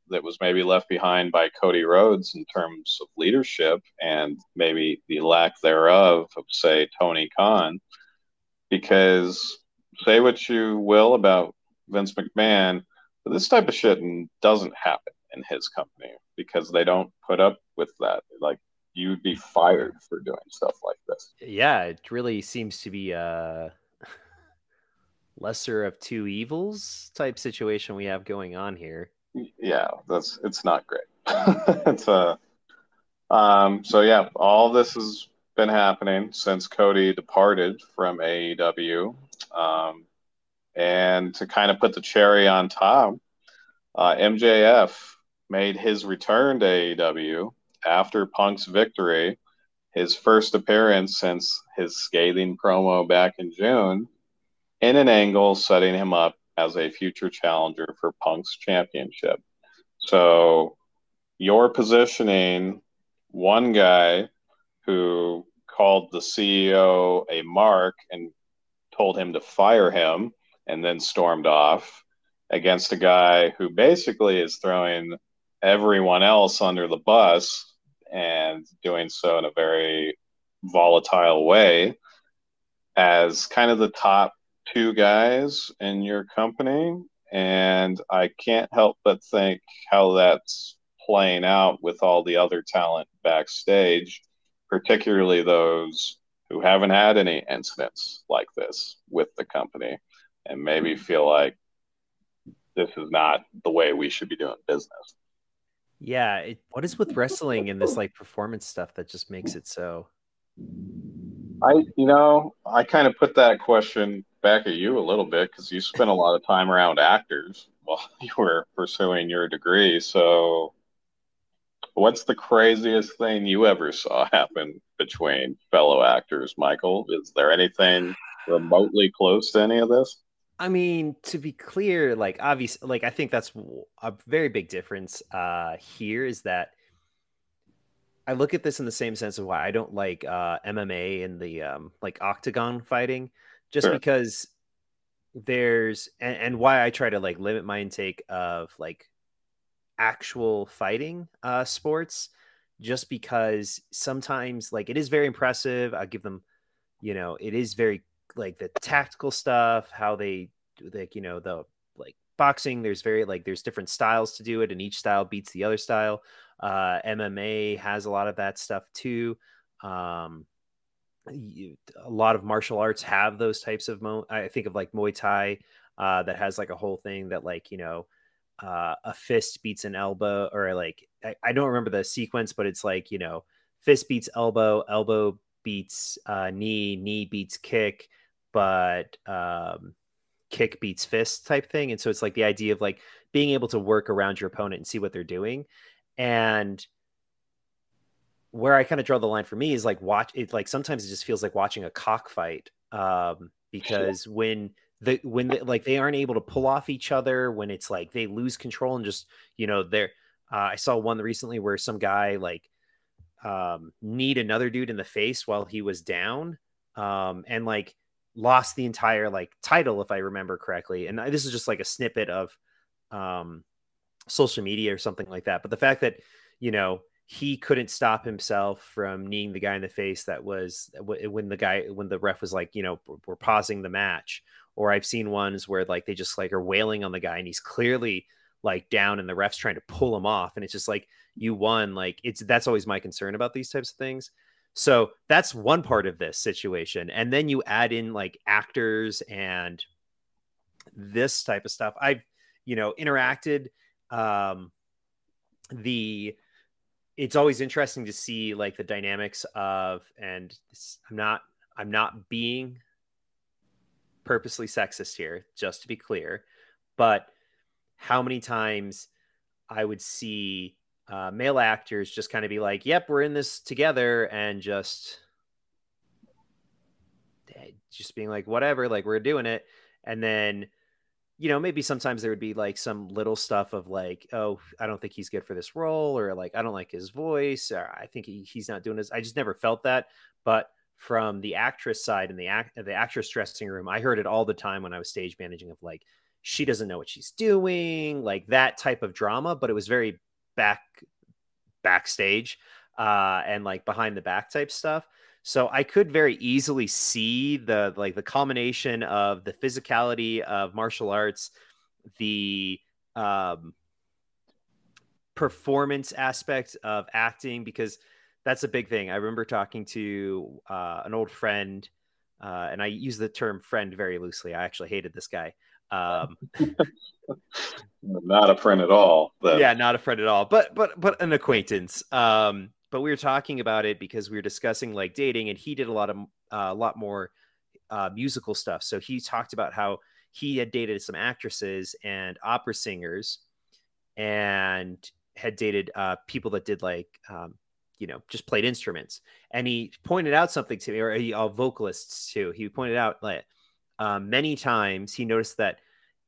that was maybe left behind by Cody Rhodes in terms of leadership and maybe the lack thereof of, say, Tony Khan. Because say what you will about Vince McMahon, but this type of shit doesn't happen in his company because they don't put up with that. Like you'd be fired for doing stuff like this. Yeah, it really seems to be a lesser of two evils type situation we have going on here. Yeah, that's it's not great. it's a uh, um so yeah, all this has been happening since Cody departed from AEW. Um, and to kind of put the cherry on top, uh, MJF made his return to AEW after Punk's victory, his first appearance since his scathing promo back in June, in an angle setting him up as a future challenger for Punk's championship. So you're positioning one guy who called the CEO a mark and told him to fire him and then stormed off against a guy who basically is throwing everyone else under the bus and doing so in a very volatile way as kind of the top two guys in your company. And I can't help but think how that's playing out with all the other talent backstage, particularly those who haven't had any incidents like this with the company and maybe hmm. feel like this is not the way we should be doing business. Yeah, it, what is with wrestling and this like performance stuff that just makes it so? I, you know, I kind of put that question back at you a little bit because you spent a lot of time around actors while you were pursuing your degree. So, what's the craziest thing you ever saw happen between fellow actors, Michael? Is there anything remotely close to any of this? I mean, to be clear, like obviously, like I think that's a very big difference uh, here is that I look at this in the same sense of why I don't like uh, MMA and the um, like octagon fighting, just sure. because there's and, and why I try to like limit my intake of like actual fighting uh, sports, just because sometimes like it is very impressive. I give them, you know, it is very like the tactical stuff, how they like you know the like boxing. There's very like there's different styles to do it, and each style beats the other style. Uh, MMA has a lot of that stuff too. Um, you, a lot of martial arts have those types of mo- I think of like Muay Thai uh, that has like a whole thing that like you know uh, a fist beats an elbow or like I, I, don't remember the sequence, but it's like you know fist beats elbow, elbow beats uh, knee, knee beats kick, but um, kick beats fist type thing. And so it's like the idea of like being able to work around your opponent and see what they're doing. And where I kind of draw the line for me is like watch it like sometimes it just feels like watching a cockfight um, because sure. when the when the, like they aren't able to pull off each other when it's like they lose control and just you know they're uh, I saw one recently where some guy like um, another dude in the face while he was down um, and like lost the entire like title if I remember correctly. And this is just like a snippet of um, social media or something like that. But the fact that you know he couldn't stop himself from kneeing the guy in the face that was when the guy when the ref was like you know we're pausing the match or i've seen ones where like they just like are wailing on the guy and he's clearly like down and the ref's trying to pull him off. And it's just like you won like it's that's always my concern about these types of things. So that's one part of this situation. And then you add in like actors and this type of stuff. I've you know interacted um the it's always interesting to see like the dynamics of and i'm not i'm not being purposely sexist here just to be clear but how many times i would see uh, male actors just kind of be like yep we're in this together and just eh, just being like whatever like we're doing it and then you know, maybe sometimes there would be like some little stuff of like, oh, I don't think he's good for this role, or like, I don't like his voice, or I think he, he's not doing this. I just never felt that. But from the actress side and the act, the actress dressing room, I heard it all the time when I was stage managing of like, she doesn't know what she's doing, like that type of drama. But it was very back backstage uh, and like behind the back type stuff. So I could very easily see the like the combination of the physicality of martial arts, the um, performance aspect of acting, because that's a big thing. I remember talking to uh, an old friend, uh, and I use the term friend very loosely. I actually hated this guy. Um, not a friend at all. Then. Yeah, not a friend at all, but but but an acquaintance. Um, but we were talking about it because we were discussing like dating, and he did a lot of uh, a lot more uh, musical stuff. So he talked about how he had dated some actresses and opera singers, and had dated uh, people that did like um, you know just played instruments. And he pointed out something to me, or he, uh, vocalists too. He pointed out like um, many times he noticed that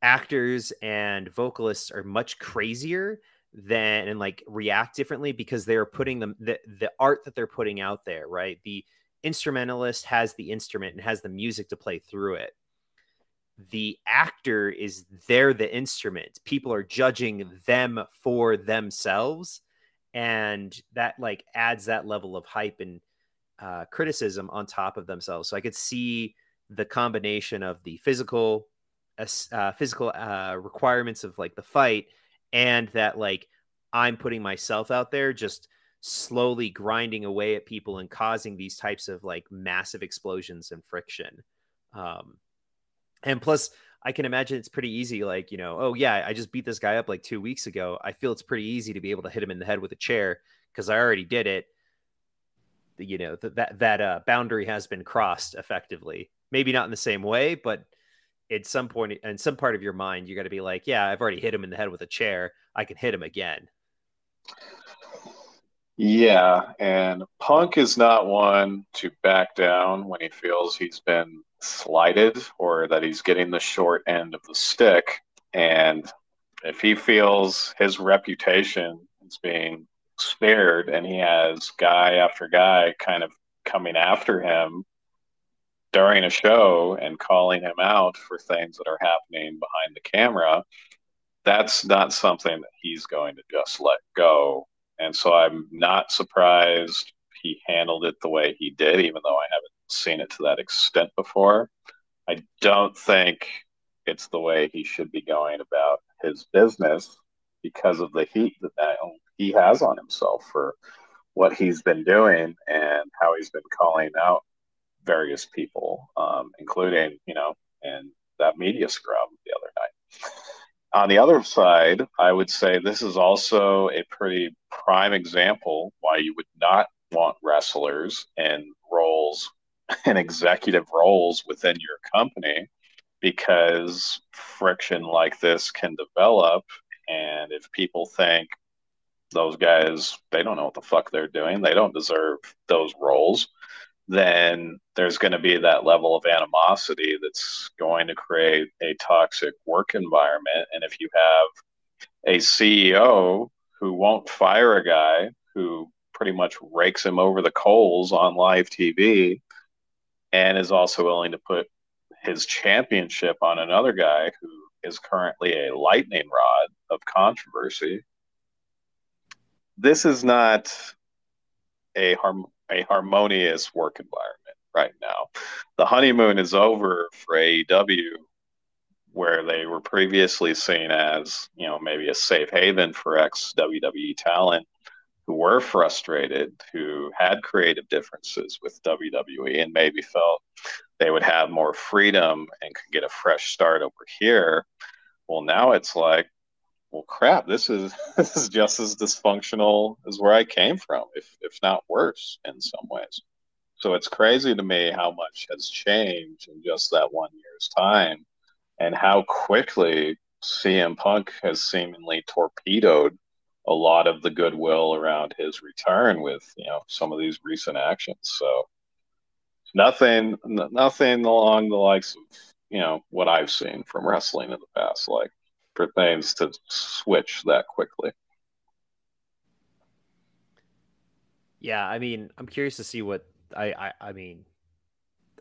actors and vocalists are much crazier than and like react differently because they're putting them the, the art that they're putting out there right the instrumentalist has the instrument and has the music to play through it the actor is they're the instrument people are judging them for themselves and that like adds that level of hype and uh, criticism on top of themselves so i could see the combination of the physical uh, physical uh, requirements of like the fight and that like I'm putting myself out there just slowly grinding away at people and causing these types of like massive explosions and friction. Um, and plus, I can imagine it's pretty easy. Like, you know, oh, yeah, I just beat this guy up like two weeks ago. I feel it's pretty easy to be able to hit him in the head with a chair because I already did it. You know, th- that, that uh, boundary has been crossed effectively. Maybe not in the same way, but at some point in some part of your mind you got to be like yeah i've already hit him in the head with a chair i can hit him again yeah and punk is not one to back down when he feels he's been slighted or that he's getting the short end of the stick. And if he feels his reputation is being spared and he has guy after guy kind of coming after him during a show and calling him out for things that are happening behind the camera, that's not something that he's going to just let go. And so I'm not surprised he handled it the way he did, even though I haven't seen it to that extent before. I don't think it's the way he should be going about his business because of the heat that, he has on himself for what he's been doing and how he's been calling out various people, um, including, you know, and that media scrum the other night. On the other side, I would say this is also a pretty prime example why you would not want wrestlers in and executive roles within your company because friction like this can develop. And if people think those guys, they don't know what the fuck they're doing, they don't deserve those roles, then there's going to be that level of animosity that's going to create a toxic work environment. And if you have a CEO who won't fire a guy who pretty much rakes him over the coals on live TV and is also willing to put his championship on another guy who is currently a lightning rod of controversy. This is not a harm, a harmonious work environment right now. The honeymoon is over for AEW, where they were previously seen as, you know, maybe a safe haven for ex WWE talent who were frustrated, who had creative differences with WWE, and maybe felt they would have more freedom and could get a fresh start over here. Well, now it's like, well, crap, this is this is just as dysfunctional as where I came from, if if not worse in some ways. So it's crazy to me how much has changed in just that one year's time, and how quickly CM Punk has seemingly torpedoed a lot of the goodwill around his return with you know some of these recent actions. So nothing, nothing along the likes of you know what I've seen from wrestling in the past, like for things to switch that quickly. Yeah, I mean, I'm curious to see what I, I, I mean,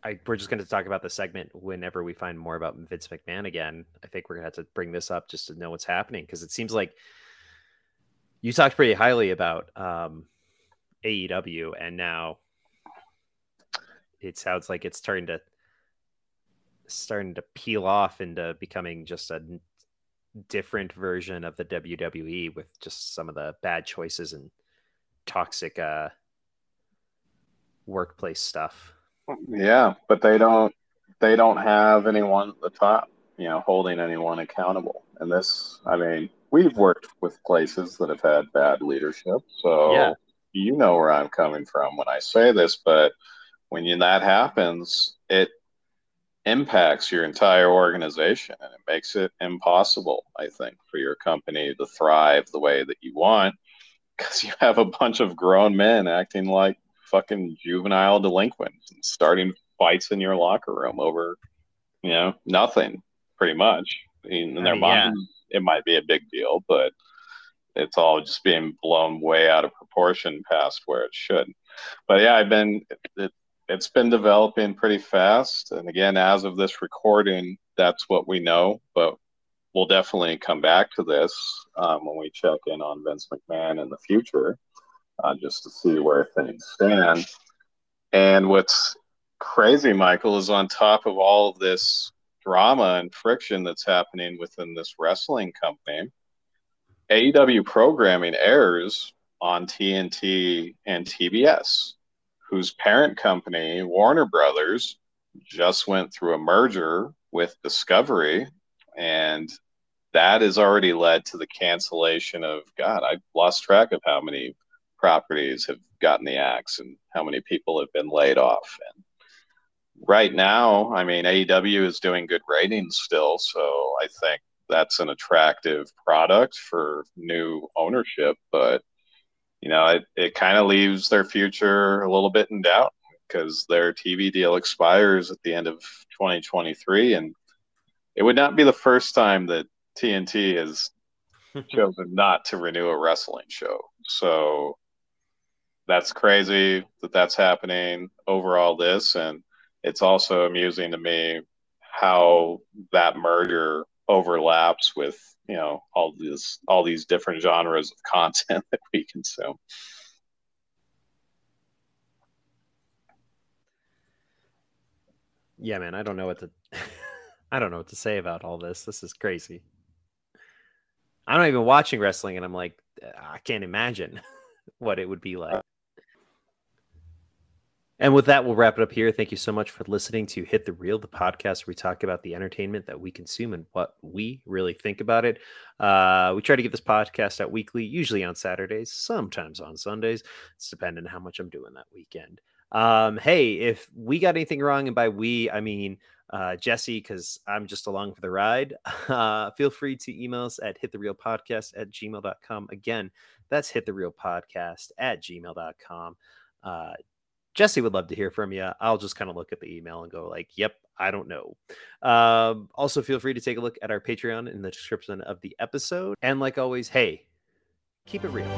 I we're just going to talk about the segment whenever we find more about Vince McMahon again. I think we're going to have to bring this up just to know what's happening because it seems like you talked pretty highly about um, AEW, and now it sounds like it's starting to starting to peel off into becoming just a different version of the WWE with just some of the bad choices and toxic uh, workplace stuff. Yeah, but they don't they don't have anyone at the top, you know, holding anyone accountable. And this, I mean, we've worked with places that have had bad leadership, so yeah. you know where I'm coming from when I say this. But when you, that happens, it impacts your entire organization and it makes it impossible, I think, for your company to thrive the way that you want because you have a bunch of grown men acting like fucking juvenile delinquents and starting fights in your locker room over, you know, nothing pretty much. In, in their minds, it might be a big deal, but it's all just being blown way out of proportion past where it should. But yeah, I've been it, it's been developing pretty fast, and again, as of this recording, that's what we know. But we'll definitely come back to this um, when we check in on Vince McMahon in the future, uh, just to see where things stand. And what's crazy, Michael, is on top of all of this drama and friction that's happening within this wrestling company. AEW programming airs on TNT and TBS, whose parent company, Warner Brothers, just went through a merger with Discovery. And that has already led to the cancellation of, God, I lost track of how many properties have gotten the axe and how many people have been laid off. And right now, I mean, AEW is doing good ratings still, so I think that's an attractive product for new ownership. But you know, it, it kind of leaves their future a little bit in doubt because their TV deal expires at the end of 2023, and it would not be the first time that TNT has chosen not to renew a wrestling show. So that's crazy that that's happening over all this, and it's also amusing to me how that merger overlaps with you know all these all these different genres of content that we consume. Yeah, man, I don't know what to I don't know what to say about all this. This is crazy. I'm not even watching wrestling and I'm like uh, I can't imagine what it would be like. And with that, we'll wrap it up here. Thank you so much for listening to Hit the Reel, the podcast where we talk about the entertainment that we consume and what we really think about it. Uh, we try to get this podcast out weekly, usually on Saturdays, sometimes on Sundays. It's depending on how much I'm doing that weekend. Um, hey, if we got anything wrong, and by we, I mean uh, Jesse, because I'm just along for the ride, uh, feel free to email us at hitthereelpodcast at gmail.com. Again, that's hitthereelpodcast at gmail.com. Uh, Jesse would love to hear from you. I'll just kind of look at the email and go like, "Yep, I don't know." Um, also, feel free to take a look at our Patreon in the description of the episode. And like always, hey, keep it real.